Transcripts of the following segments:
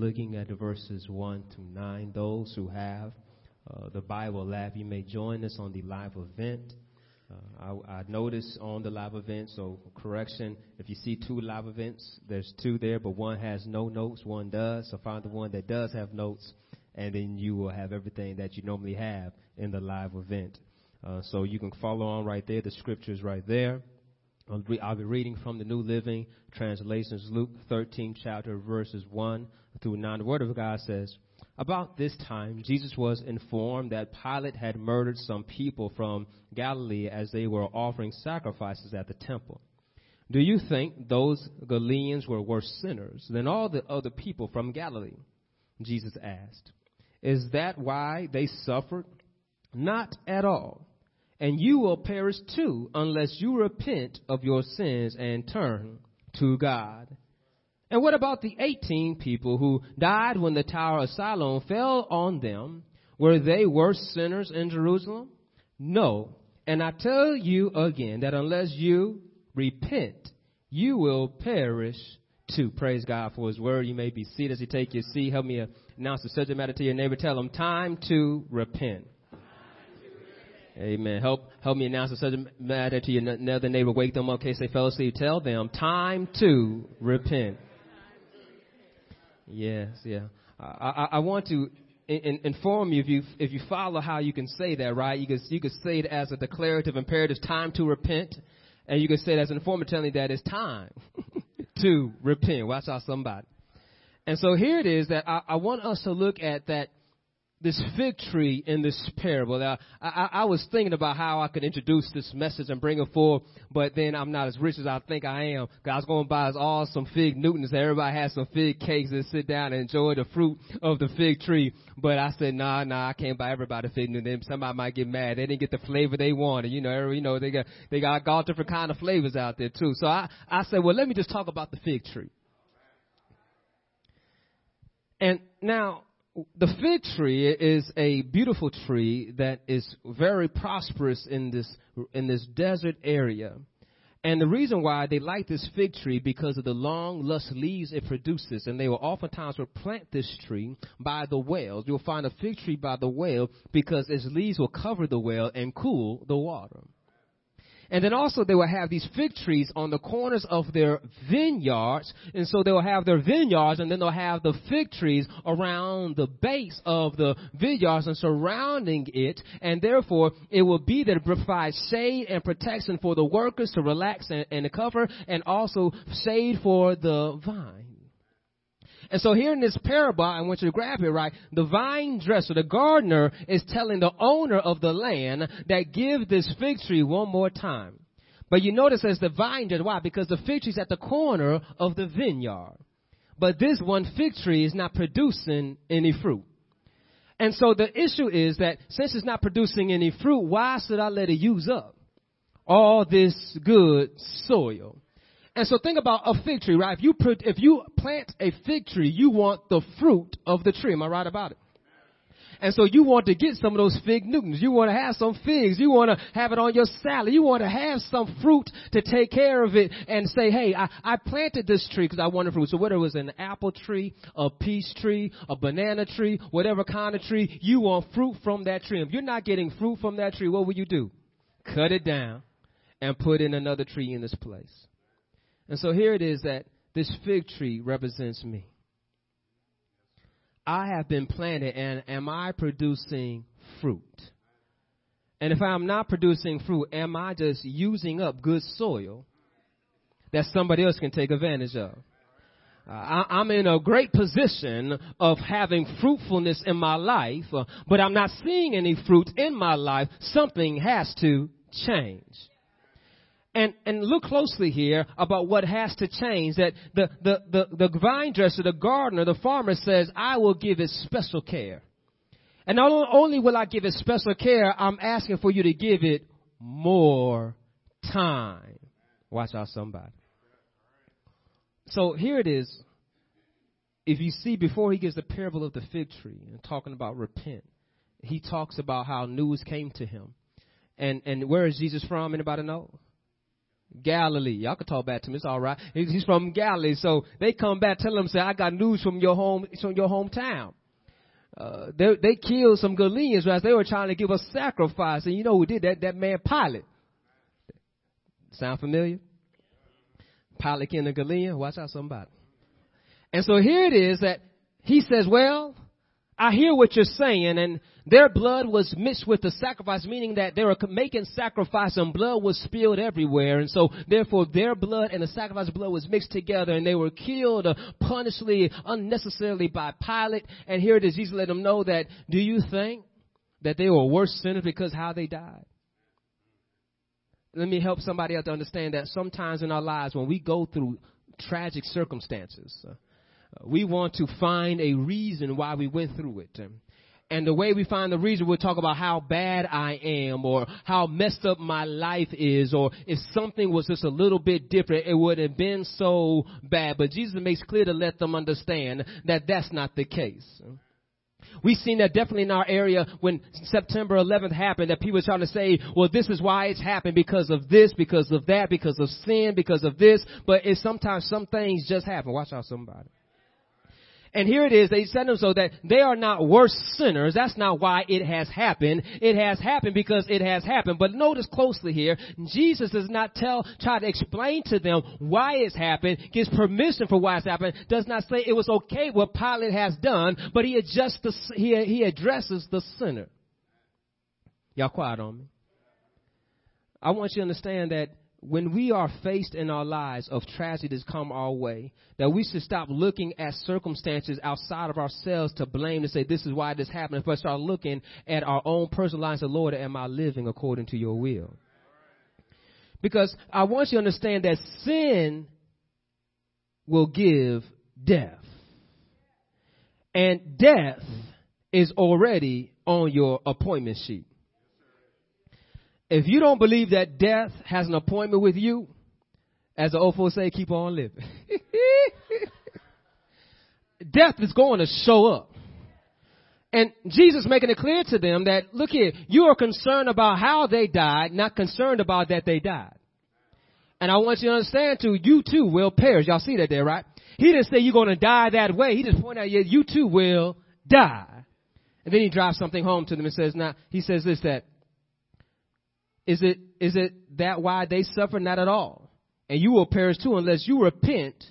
looking at the verses 1 to 9. Those who have uh, the Bible Lab, you may join us on the live event. Uh, I, I noticed on the live event, so correction, if you see two live events, there's two there, but one has no notes, one does. So find the one that does have notes, and then you will have everything that you normally have in the live event. Uh, so you can follow on right there. The scriptures right there. I'll, be reading from the New Living Translations, Luke 13, chapter verses 1 through 9. The Word of God says, About this time, Jesus was informed that Pilate had murdered some people from Galilee as they were offering sacrifices at the temple. Do you think those Galileans were worse sinners than all the other people from Galilee? Jesus asked. Is that why they suffered? Not at all and you will perish too unless you repent of your sins and turn to God. And what about the 18 people who died when the Tower of Siloam fell on them? Were they worse sinners in Jerusalem? No. And I tell you again that unless you repent, you will perish too. Praise God for His word. You may be seated as you take your seat. Help me announce the subject matter to your neighbor. Tell them, time to repent. Amen. Help help me announce the subject matter to your another neighbor. Wake them up in case they fell asleep. Tell them time to repent. Yes, yeah. I, I, I want to in, inform you if you if you follow how you can say that right. You can you can say it as a declarative imperative. Time to repent, and you can say it as an informative telling that it's time to repent. Watch out, somebody. And so here it is that I, I want us to look at that this fig tree in this parable. Now, I, I, was thinking about how I could introduce this message and bring it forward, but then I'm not as rich as I think I am. I was going to buy us all some fig Newtons. Everybody has some fig cakes and sit down and enjoy the fruit of the fig tree. But I said, nah, nah, I can't buy everybody fig Newton. Somebody might get mad. They didn't get the flavor they wanted. You know, you know, they got, they got all different kind of flavors out there too. So I, I said, well, let me just talk about the fig tree. And now, the fig tree is a beautiful tree that is very prosperous in this in this desert area. And the reason why they like this fig tree because of the long, lush leaves it produces. And they will oftentimes will plant this tree by the wells. You'll find a fig tree by the well because its leaves will cover the well and cool the water. And then also they will have these fig trees on the corners of their vineyards. And so they will have their vineyards and then they'll have the fig trees around the base of the vineyards and surrounding it. And therefore it will be that it provides shade and protection for the workers to relax and, and to cover and also shade for the vine. And so here in this parable, I want you to grab it right. The vine dresser, the gardener, is telling the owner of the land that give this fig tree one more time. But you notice as the vine dresser, why? Because the fig tree is at the corner of the vineyard. But this one fig tree is not producing any fruit. And so the issue is that since it's not producing any fruit, why should I let it use up all this good soil? And so think about a fig tree, right? If you put, if you plant a fig tree, you want the fruit of the tree. Am I right about it? And so you want to get some of those fig Newtons. You want to have some figs. You want to have it on your salad. You want to have some fruit to take care of it and say, hey, I, I planted this tree because I wanted fruit. So whether it was an apple tree, a peach tree, a banana tree, whatever kind of tree, you want fruit from that tree. If you're not getting fruit from that tree, what will you do? Cut it down and put in another tree in this place. And so here it is that this fig tree represents me. I have been planted, and am I producing fruit? And if I'm not producing fruit, am I just using up good soil that somebody else can take advantage of? Uh, I, am in a great position of having fruitfulness in my life, uh, but I'm not seeing any fruit in my life. Something has to change. And, and look closely here about what has to change. That the, the, the, the vine dresser, the gardener, the farmer says, I will give it special care. And not only will I give it special care, I'm asking for you to give it more time. Watch out, somebody. So here it is. If you see before he gives the parable of the fig tree and talking about repent, he talks about how news came to him. And and where is Jesus from? Anybody know? Galilee. Y'all can talk back to me. It's all right. He's from Galilee. So they come back, tell him, say, I got news from your home, from your hometown. Uh, they, they killed some Galileans as they were trying to give a sacrifice. And you know who did that? That man Pilate. Sound familiar? Pilate in the Galilean. Watch out somebody. And so here it is that he says, well, I hear what you're saying, and their blood was mixed with the sacrifice, meaning that they were making sacrifice and blood was spilled everywhere. And so, therefore, their blood and the sacrifice blood was mixed together, and they were killed uh, punishedly, unnecessarily by Pilate. And here it is, Jesus let them know that, do you think that they were worse sinners because how they died? Let me help somebody else to understand that sometimes in our lives, when we go through tragic circumstances, uh, we want to find a reason why we went through it. And the way we find the reason, we'll talk about how bad I am or how messed up my life is or if something was just a little bit different, it would have been so bad. But Jesus makes clear to let them understand that that's not the case. We've seen that definitely in our area when September 11th happened that people trying to say, well, this is why it's happened because of this, because of that, because of sin, because of this. But it's sometimes some things just happen. Watch out somebody. And here it is, they said them so that they are not worse sinners. That's not why it has happened. It has happened because it has happened. But notice closely here, Jesus does not tell, try to explain to them why it's happened, gives permission for why it's happened, does not say it was okay what Pilate has done, but he adjusts the, he, he addresses the sinner. Y'all quiet on me. I want you to understand that when we are faced in our lives of tragedies come our way, that we should stop looking at circumstances outside of ourselves to blame and say, this is why this happened, but start looking at our own personal lives of Lord, am I living according to your will? Because I want you to understand that sin will give death. And death is already on your appointment sheet. If you don't believe that death has an appointment with you, as the old folks say, keep on living. death is going to show up. And Jesus making it clear to them that, look here, you are concerned about how they died, not concerned about that they died. And I want you to understand too, you too will perish. Y'all see that there, right? He didn't say you're going to die that way. He just pointed out, yeah, you too will die. And then he drives something home to them and says, now, he says this, that is it, is it that why they suffer? Not at all. And you will perish too unless you repent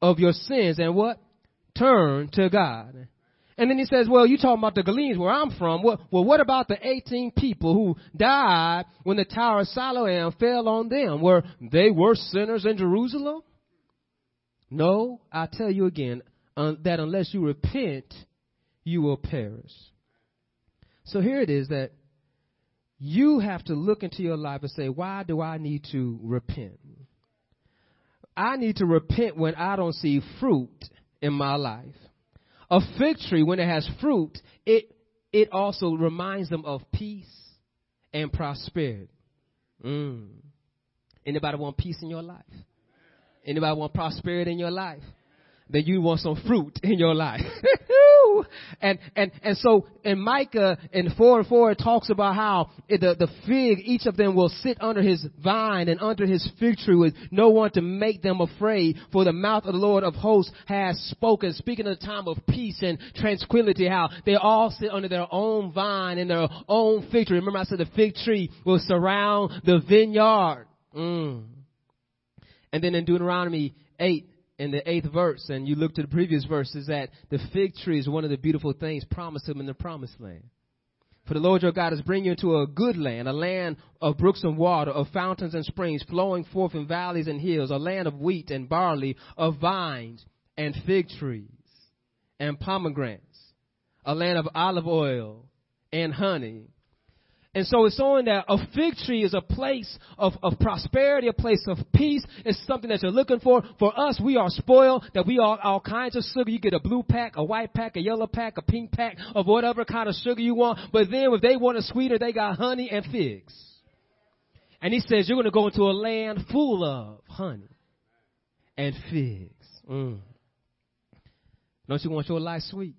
of your sins and what? Turn to God. And then he says, well, you talking about the Galileans where I'm from. Well, well, what about the 18 people who died when the Tower of Siloam fell on them? Were they were sinners in Jerusalem? No, I tell you again, that unless you repent, you will perish. So here it is that you have to look into your life and say, why do I need to repent? I need to repent when I don't see fruit in my life. A fig tree, when it has fruit, it, it also reminds them of peace and prosperity. Mm. Anybody want peace in your life? Anybody want prosperity in your life? Then you want some fruit in your life. and, and, and so in Micah in 4 and 4, it talks about how the, the fig, each of them will sit under his vine and under his fig tree with no one to make them afraid. For the mouth of the Lord of hosts has spoken, speaking of the time of peace and tranquility, how they all sit under their own vine and their own fig tree. Remember I said the fig tree will surround the vineyard. Mm. And then in Deuteronomy 8, in the eighth verse, and you look to the previous verse, is that the fig tree is one of the beautiful things promised him in the promised land. For the Lord your God is bringing you into a good land, a land of brooks and water, of fountains and springs, flowing forth in valleys and hills, a land of wheat and barley, of vines and fig trees and pomegranates, a land of olive oil and honey, and so it's showing that a fig tree is a place of, of prosperity, a place of peace. It's something that you're looking for. For us, we are spoiled that we are all kinds of sugar. You get a blue pack, a white pack, a yellow pack, a pink pack of whatever kind of sugar you want. But then if they want a sweeter, they got honey and figs. And he says you're going to go into a land full of honey and figs. Mm. Don't you want your life sweet?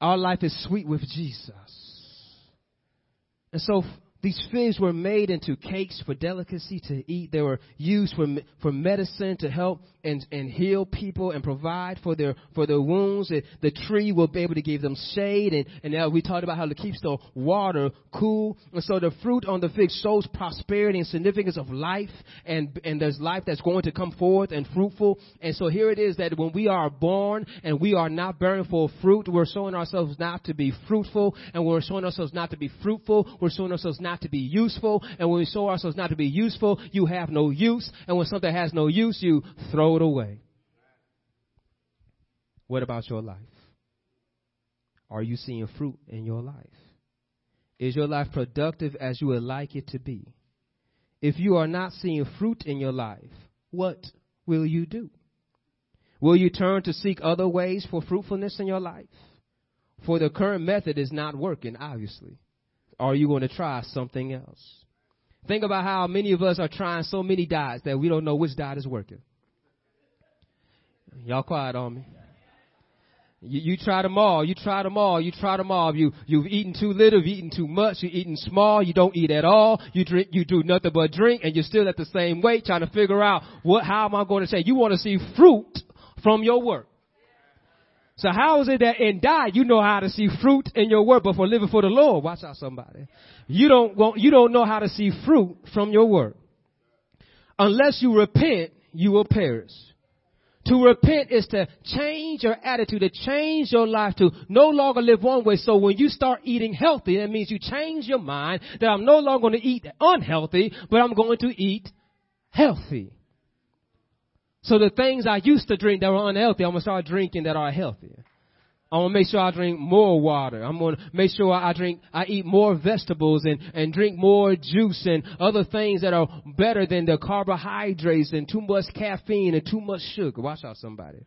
Our life is sweet with Jesus. And so these figs were made into cakes for delicacy to eat. They were used for, for medicine to help and, and heal people and provide for their, for their wounds. It, the tree will be able to give them shade. And, and now we talked about how it keeps the water cool. And so the fruit on the fig shows prosperity and significance of life. And, and there's life that's going to come forth and fruitful. And so here it is that when we are born and we are not bearing for fruit, we're showing ourselves not to be fruitful. And we're showing ourselves not to be fruitful. We're showing ourselves not to be useful. And when we show ourselves not to be useful, you have no use. And when something has no use, you throw it away. What about your life? Are you seeing fruit in your life? Is your life productive as you would like it to be? If you are not seeing fruit in your life, what will you do? Will you turn to seek other ways for fruitfulness in your life? For the current method is not working, obviously. Are you going to try something else? Think about how many of us are trying so many diets that we don't know which diet is working. Y'all quiet on me. You, you try them all. You try them all. You try them all. You, you've eaten too little. You've eaten too much. You've eaten small. You don't eat at all. You drink, you do nothing but drink and you're still at the same weight trying to figure out what, how am I going to say? You want to see fruit from your work. So how is it that in diet you know how to see fruit in your work, but for living for the Lord, watch out somebody. You don't want, you don't know how to see fruit from your work. Unless you repent, you will perish. To repent is to change your attitude, to change your life, to no longer live one way. So when you start eating healthy, that means you change your mind that I'm no longer going to eat unhealthy, but I'm going to eat healthy. So the things I used to drink that were unhealthy, I'm to start drinking that are healthier. I'm gonna make sure I drink more water. I'm to make sure I drink, I eat more vegetables and, and drink more juice and other things that are better than the carbohydrates and too much caffeine and too much sugar. Watch out somebody.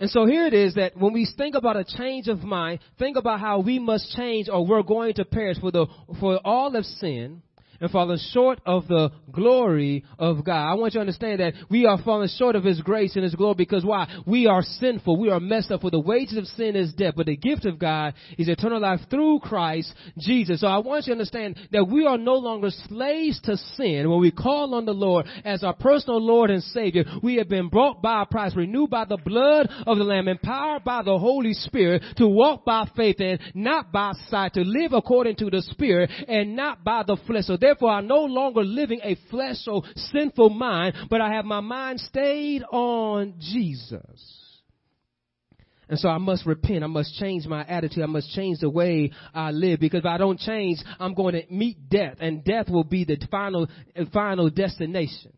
And so here it is that when we think about a change of mind, think about how we must change or we're going to perish for the, for all of sin and fallen short of the glory of God. I want you to understand that we are falling short of His grace and His glory because why? We are sinful. We are messed up. For the wages of sin is death, but the gift of God is eternal life through Christ Jesus. So I want you to understand that we are no longer slaves to sin. When we call on the Lord as our personal Lord and Savior, we have been brought by a price, renewed by the blood of the Lamb, empowered by the Holy Spirit to walk by faith and not by sight, to live according to the Spirit and not by the flesh. So Therefore, I'm no longer living a flesh or sinful mind, but I have my mind stayed on Jesus. And so I must repent. I must change my attitude. I must change the way I live because if I don't change, I'm going to meet death and death will be the final, final destination.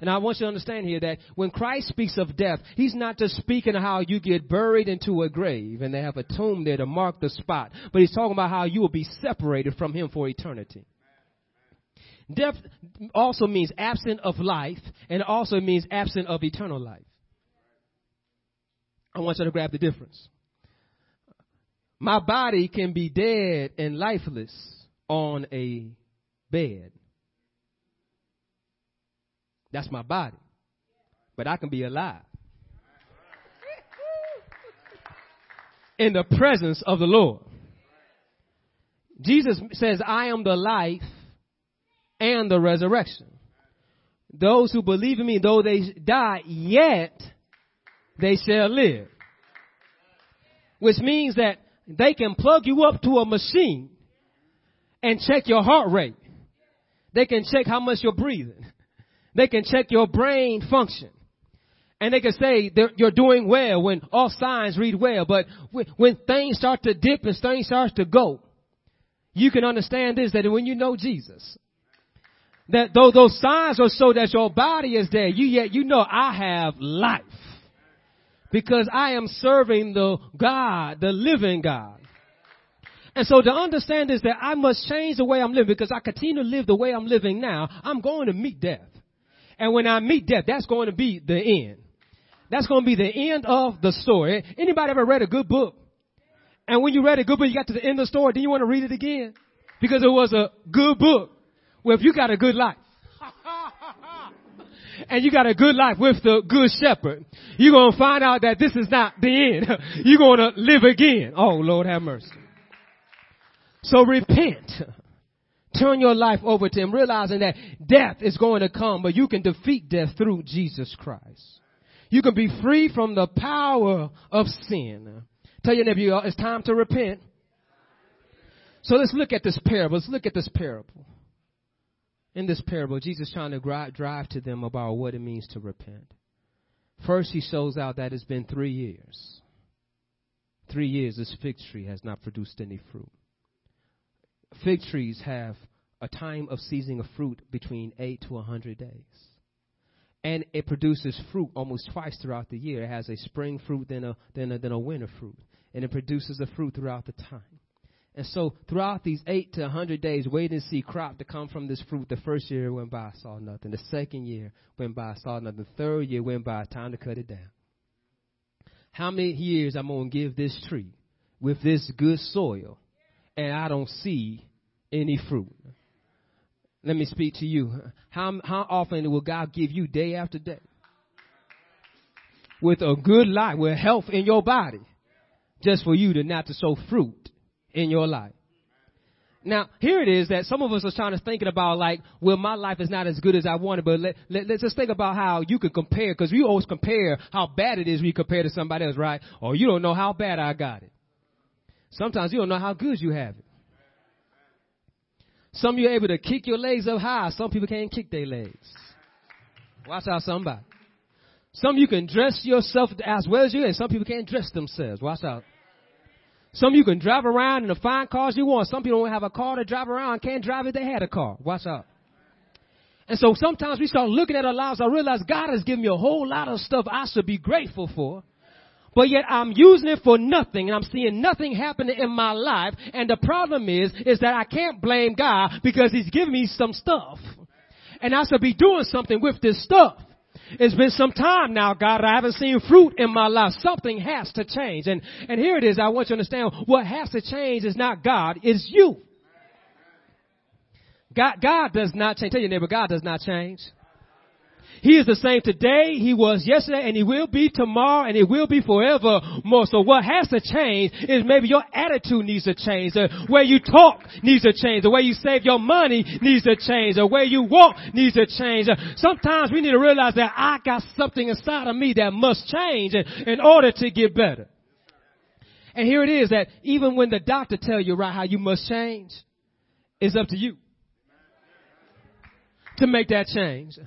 And I want you to understand here that when Christ speaks of death, He's not just speaking how you get buried into a grave and they have a tomb there to mark the spot, but He's talking about how you will be separated from Him for eternity. Death also means absent of life and also means absent of eternal life. I want you to grab the difference. My body can be dead and lifeless on a bed. That's my body. But I can be alive. In the presence of the Lord. Jesus says, I am the life and the resurrection. Those who believe in me, though they die, yet they shall live. Which means that they can plug you up to a machine and check your heart rate. They can check how much you're breathing. They can check your brain function. And they can say you're doing well when all signs read well. But when things start to dip and things start to go, you can understand this, that when you know Jesus, that though those signs are so that your body is dead, you yet you know I have life. Because I am serving the God, the living God. And so to understand is that I must change the way I'm living because I continue to live the way I'm living now. I'm going to meet death. And when I meet death, that's going to be the end. That's going to be the end of the story. Anybody ever read a good book? And when you read a good book, you got to the end of the story, then you want to read it again? Because it was a good book. Well, if you got a good life, and you got a good life with the good shepherd, you're going to find out that this is not the end. you're going to live again. Oh, Lord have mercy. So repent. Turn your life over to Him, realizing that death is going to come, but you can defeat death through Jesus Christ. You can be free from the power of sin. Tell your neighbor, it's time to repent. So let's look at this parable. Let's look at this parable. In this parable, Jesus is trying to drive to them about what it means to repent. First, he shows out that it's been three years. Three years, this fig tree has not produced any fruit. Fig trees have a time of seizing of fruit between eight to a hundred days. And it produces fruit almost twice throughout the year. It has a spring fruit, then a, then a, then a winter fruit. And it produces a fruit throughout the time. And so throughout these eight to a hundred days, waiting to see crop to come from this fruit, the first year went by, I saw nothing. The second year went by, I saw nothing. The third year went by, time to cut it down. How many years I'm gonna give this tree with this good soil, and I don't see any fruit? Let me speak to you. How how often will God give you day after day with a good life, with health in your body, just for you to not to sow fruit? In your life. Now, here it is that some of us are trying to thinking about like, well, my life is not as good as I wanted, but let, let, us just think about how you could compare, because we always compare how bad it is we compare to somebody else, right? Or you don't know how bad I got it. Sometimes you don't know how good you have it. Some of you are able to kick your legs up high. Some people can't kick their legs. Watch out, somebody. Some you can dress yourself as well as you, and some people can't dress themselves. Watch out. Some of you can drive around in the fine cars you want. Some people don't have a car to drive around, can't drive if they had a car. Watch out. And so sometimes we start looking at our lives. I realize God has given me a whole lot of stuff I should be grateful for. But yet I'm using it for nothing and I'm seeing nothing happening in my life. And the problem is, is that I can't blame God because He's giving me some stuff. And I should be doing something with this stuff. It's been some time now, God. I haven't seen fruit in my life. Something has to change. And, and here it is. I want you to understand what has to change is not God, it's you. God, God does not change. Tell your neighbor, God does not change. He is the same today, He was yesterday, and He will be tomorrow, and He will be forever more. So what has to change is maybe your attitude needs to change. The way you talk needs to change. The way you save your money needs to change. The way you walk needs to change. Sometimes we need to realize that I got something inside of me that must change in order to get better. And here it is that even when the doctor tell you right how you must change, it's up to you to make that change.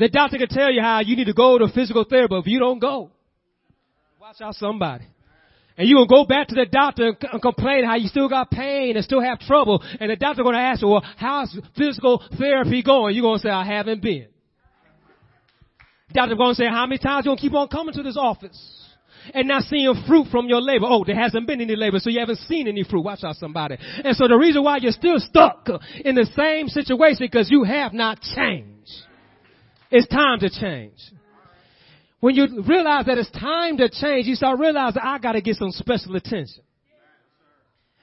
The doctor can tell you how you need to go to physical therapy, if you don't go, watch out somebody. And you gonna go back to the doctor and complain how you still got pain and still have trouble. And the doctor gonna ask you, well, how's physical therapy going? You're gonna say, I haven't been. Doctor gonna say, how many times you gonna keep on coming to this office? and not seeing fruit from your labor. Oh, there hasn't been any labor, so you haven't seen any fruit. Watch out somebody. And so the reason why you're still stuck in the same situation because you have not changed. It's time to change. When you realize that it's time to change, you start realizing I gotta get some special attention.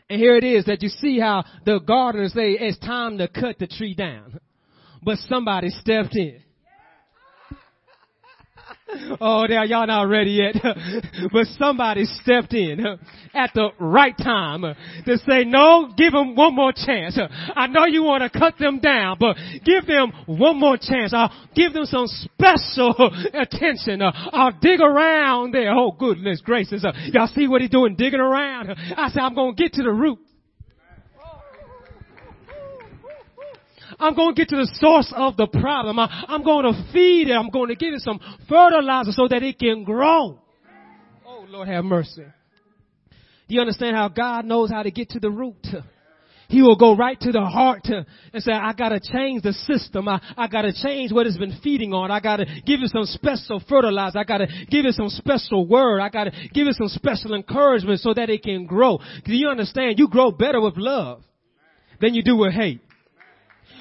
And here it is that you see how the gardeners say it's time to cut the tree down. But somebody stepped in. Oh, there, y'all not ready yet. but somebody stepped in at the right time to say, no, give them one more chance. I know you want to cut them down, but give them one more chance. I'll give them some special attention. I'll dig around there. Oh, goodness gracious. Y'all see what he's doing, digging around? I said, I'm going to get to the root. I'm going to get to the source of the problem. I, am going to feed it. I'm going to give it some fertilizer so that it can grow. Oh, Lord have mercy. Do you understand how God knows how to get to the root? He will go right to the heart and say, I gotta change the system. I, I gotta change what it's been feeding on. I gotta give it some special fertilizer. I gotta give it some special word. I gotta give it some special encouragement so that it can grow. Do you understand? You grow better with love than you do with hate.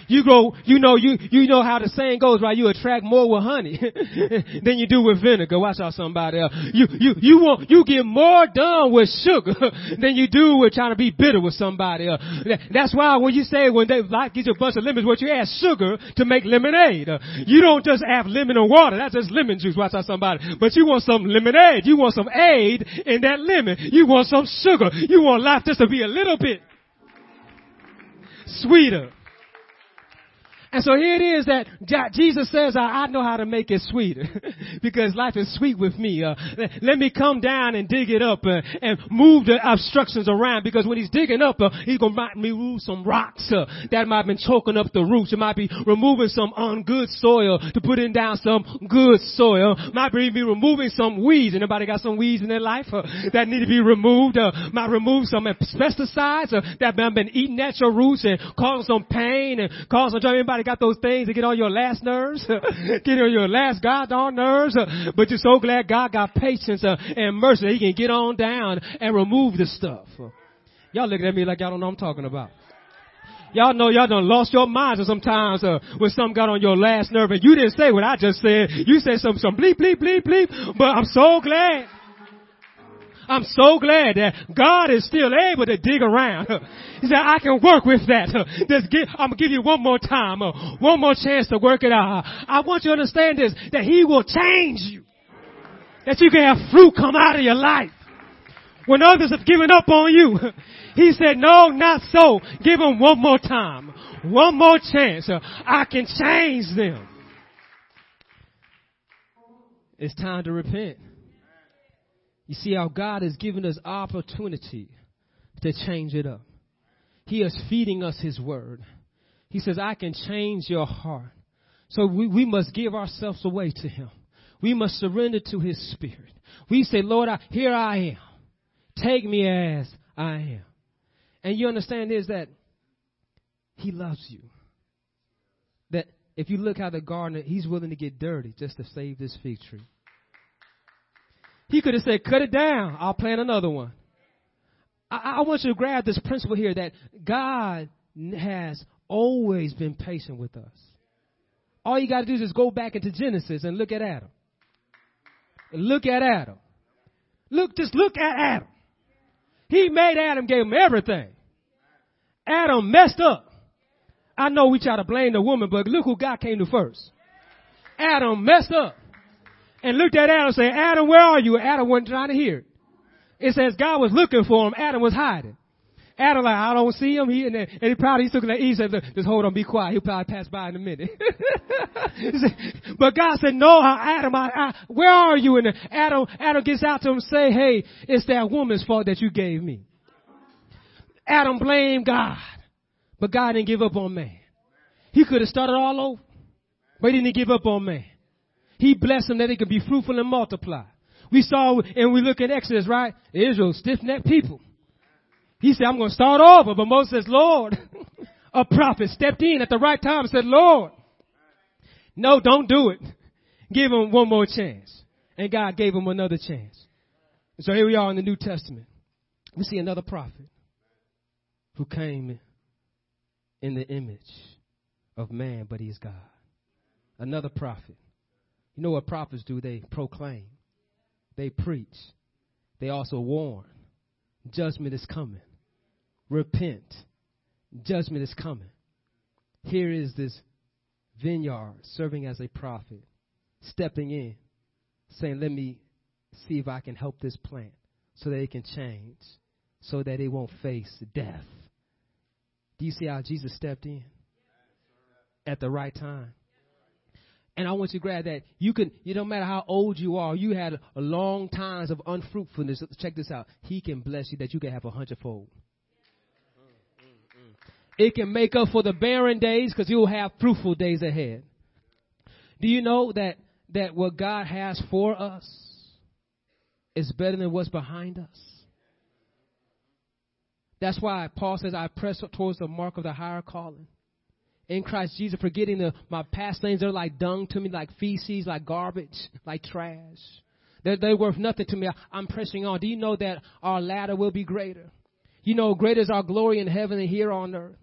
You grow, you know, you, you know how the saying goes, right? You attract more with honey than you do with vinegar. Watch out somebody else. You, you, you want, you get more done with sugar than you do with trying to be bitter with somebody else. That's why when you say when they life gives you a bunch of lemons, what you add sugar to make lemonade. You don't just have lemon and water. That's just lemon juice. Watch out somebody. But you want some lemonade. You want some aid in that lemon. You want some sugar. You want life just to be a little bit sweeter. And so here it is that Jesus says, I, know how to make it sweeter because life is sweet with me. Uh, let me come down and dig it up uh, and move the obstructions around because when he's digging up, uh, he's going to remove some rocks uh, that might have been choking up the roots. It might be removing some ungood soil to put in down some good soil. Might be removing some weeds. Anybody got some weeds in their life uh, that need to be removed? Uh, might remove some pesticides that have been eating at your roots and causing some pain and causing anybody got those things that get on your last nerves, get on your last goddamn nerves, but you're so glad God got patience uh, and mercy that He can get on down and remove the stuff. Y'all looking at me like y'all don't know what I'm talking about. Y'all know y'all done lost your minds sometimes uh, when something got on your last nerve and you didn't say what I just said. You said some some bleep bleep bleep bleep. But I'm so glad I'm so glad that God is still able to dig around. He said, I can work with that. Just give, I'm gonna give you one more time, uh, one more chance to work it out. I want you to understand this, that He will change you. That you can have fruit come out of your life. When others have given up on you, He said, no, not so. Give them one more time. One more chance. I can change them. It's time to repent. You see how God has given us opportunity to change it up. He is feeding us His word. He says, I can change your heart. So we, we must give ourselves away to Him. We must surrender to His Spirit. We say, Lord, I, here I am. Take me as I am. And you understand is that He loves you. That if you look how the gardener, He's willing to get dirty just to save this fig tree. He could have said, cut it down. I'll plant another one. I, I want you to grab this principle here that God has always been patient with us. All you got to do is just go back into Genesis and look at Adam. Look at Adam. Look, just look at Adam. He made Adam, gave him everything. Adam messed up. I know we try to blame the woman, but look who God came to first. Adam messed up and looked at Adam and said, Adam, where are you? Adam wasn't trying to hear it. It says God was looking for him. Adam was hiding. Adam like, I don't see him. He and, and he probably he's looking at Eve said, just hold on, be quiet. He'll probably pass by in a minute. but God said, no, Adam, I, I, where are you? And Adam, Adam gets out to him and say, hey, it's that woman's fault that you gave me. Adam blamed God, but God didn't give up on man. He could have started all over, but he didn't give up on man. He blessed them that they could be fruitful and multiply. We saw, and we look at Exodus, right? Israel, stiff-necked people. He said, I'm going to start over. But Moses says, Lord, a prophet stepped in at the right time and said, Lord, no, don't do it. Give him one more chance. And God gave him another chance. So here we are in the New Testament. We see another prophet who came in the image of man, but he's God. Another prophet you know what prophets do? They proclaim, they preach, they also warn. Judgment is coming. Repent. Judgment is coming. Here is this vineyard serving as a prophet, stepping in, saying, Let me see if I can help this plant so that it can change, so that it won't face death. Do you see how Jesus stepped in at the right time? And I want you to grab that. You can, you don't matter how old you are, you had a long times of unfruitfulness. Check this out. He can bless you that you can have a hundredfold. It can make up for the barren days because you'll have fruitful days ahead. Do you know that, that what God has for us is better than what's behind us? That's why Paul says, I press towards the mark of the higher calling in Christ Jesus, forgetting the, my past things. They're like dung to me, like feces, like garbage, like trash. They're, they're worth nothing to me. I, am pressing on. Do you know that our latter will be greater? You know, greater is our glory in heaven and here on earth.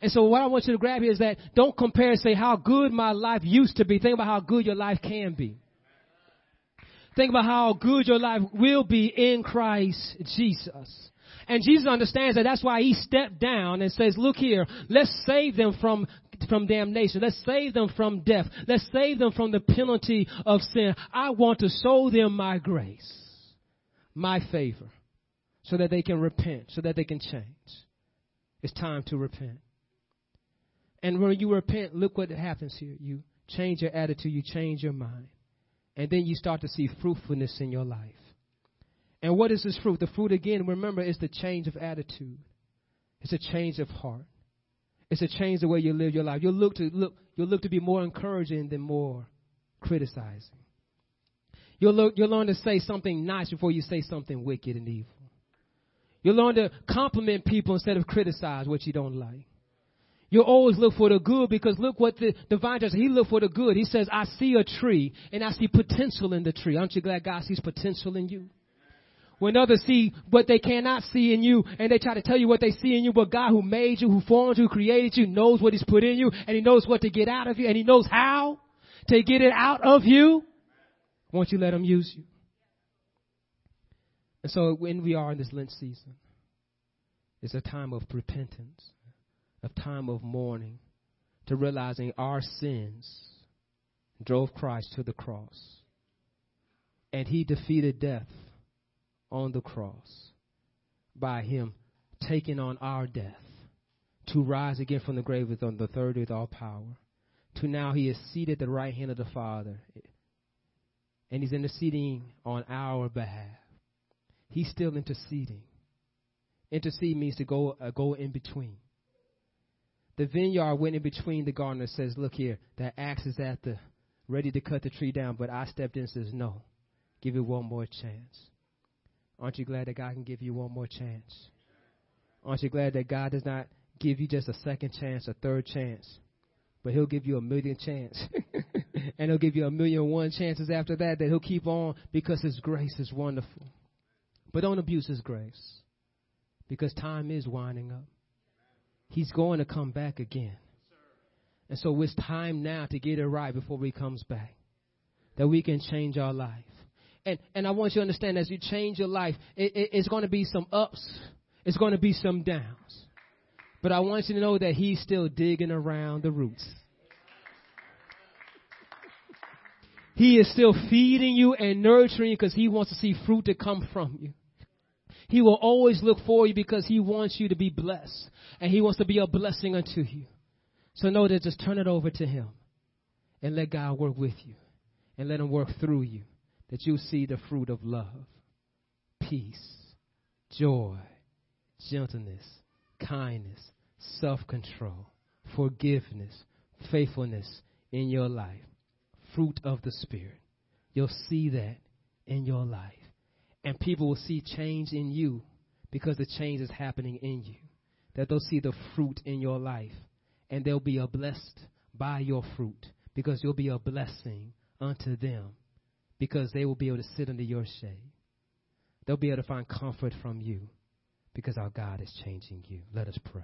And so what I want you to grab here is that don't compare and say how good my life used to be. Think about how good your life can be. Think about how good your life will be in Christ Jesus. And Jesus understands that that's why he stepped down and says, look here, let's save them from from damnation. Let's save them from death. Let's save them from the penalty of sin. I want to show them my grace, my favor, so that they can repent, so that they can change. It's time to repent. And when you repent, look what happens here. You change your attitude, you change your mind. And then you start to see fruitfulness in your life. And what is this fruit? The fruit, again, remember, is the change of attitude. It's a change of heart. It's a change the way you live your life. You'll look to look. You'll look to be more encouraging than more criticizing. You'll look. You'll learn to say something nice before you say something wicked and evil. You'll learn to compliment people instead of criticize what you don't like. You'll always look for the good because look what the divine does. He look for the good. He says, I see a tree and I see potential in the tree. Aren't you glad God sees potential in you? When others see what they cannot see in you and they try to tell you what they see in you, but God who made you, who formed you, who created you, knows what He's put in you and He knows what to get out of you and He knows how to get it out of you. Won't you let Him use you? And so when we are in this Lent season, it's a time of repentance, a time of mourning, to realizing our sins drove Christ to the cross. And He defeated death on the cross by him taking on our death to rise again from the grave with on the third with all power. To now he is seated at the right hand of the father and he's interceding on our behalf. He's still interceding. Intercede means to go uh, go in between. The vineyard went in between the gardener says look here that axe is at the ready to cut the tree down but i stepped in and says no give it one more chance Aren't you glad that God can give you one more chance? Aren't you glad that God does not give you just a second chance, a third chance, but He'll give you a million chance, and He'll give you a million one chances after that. That He'll keep on because His grace is wonderful. But don't abuse His grace, because time is winding up. He's going to come back again, and so it's time now to get it right before He comes back, that we can change our life and, and I want you to understand as you change your life, it, it, it's going to be some ups, it's going to be some downs. But I want you to know that He's still digging around the roots. He is still feeding you and nurturing you because He wants to see fruit to come from you. He will always look for you because He wants you to be blessed and He wants to be a blessing unto you. So know that just turn it over to Him and let God work with you and let Him work through you that you see the fruit of love, peace, joy, gentleness, kindness, self control, forgiveness, faithfulness in your life. Fruit of the Spirit. You'll see that in your life. And people will see change in you because the change is happening in you. That they'll see the fruit in your life. And they'll be a blessed by your fruit because you'll be a blessing unto them because they will be able to sit under your shade. They'll be able to find comfort from you because our God is changing you. Let us pray.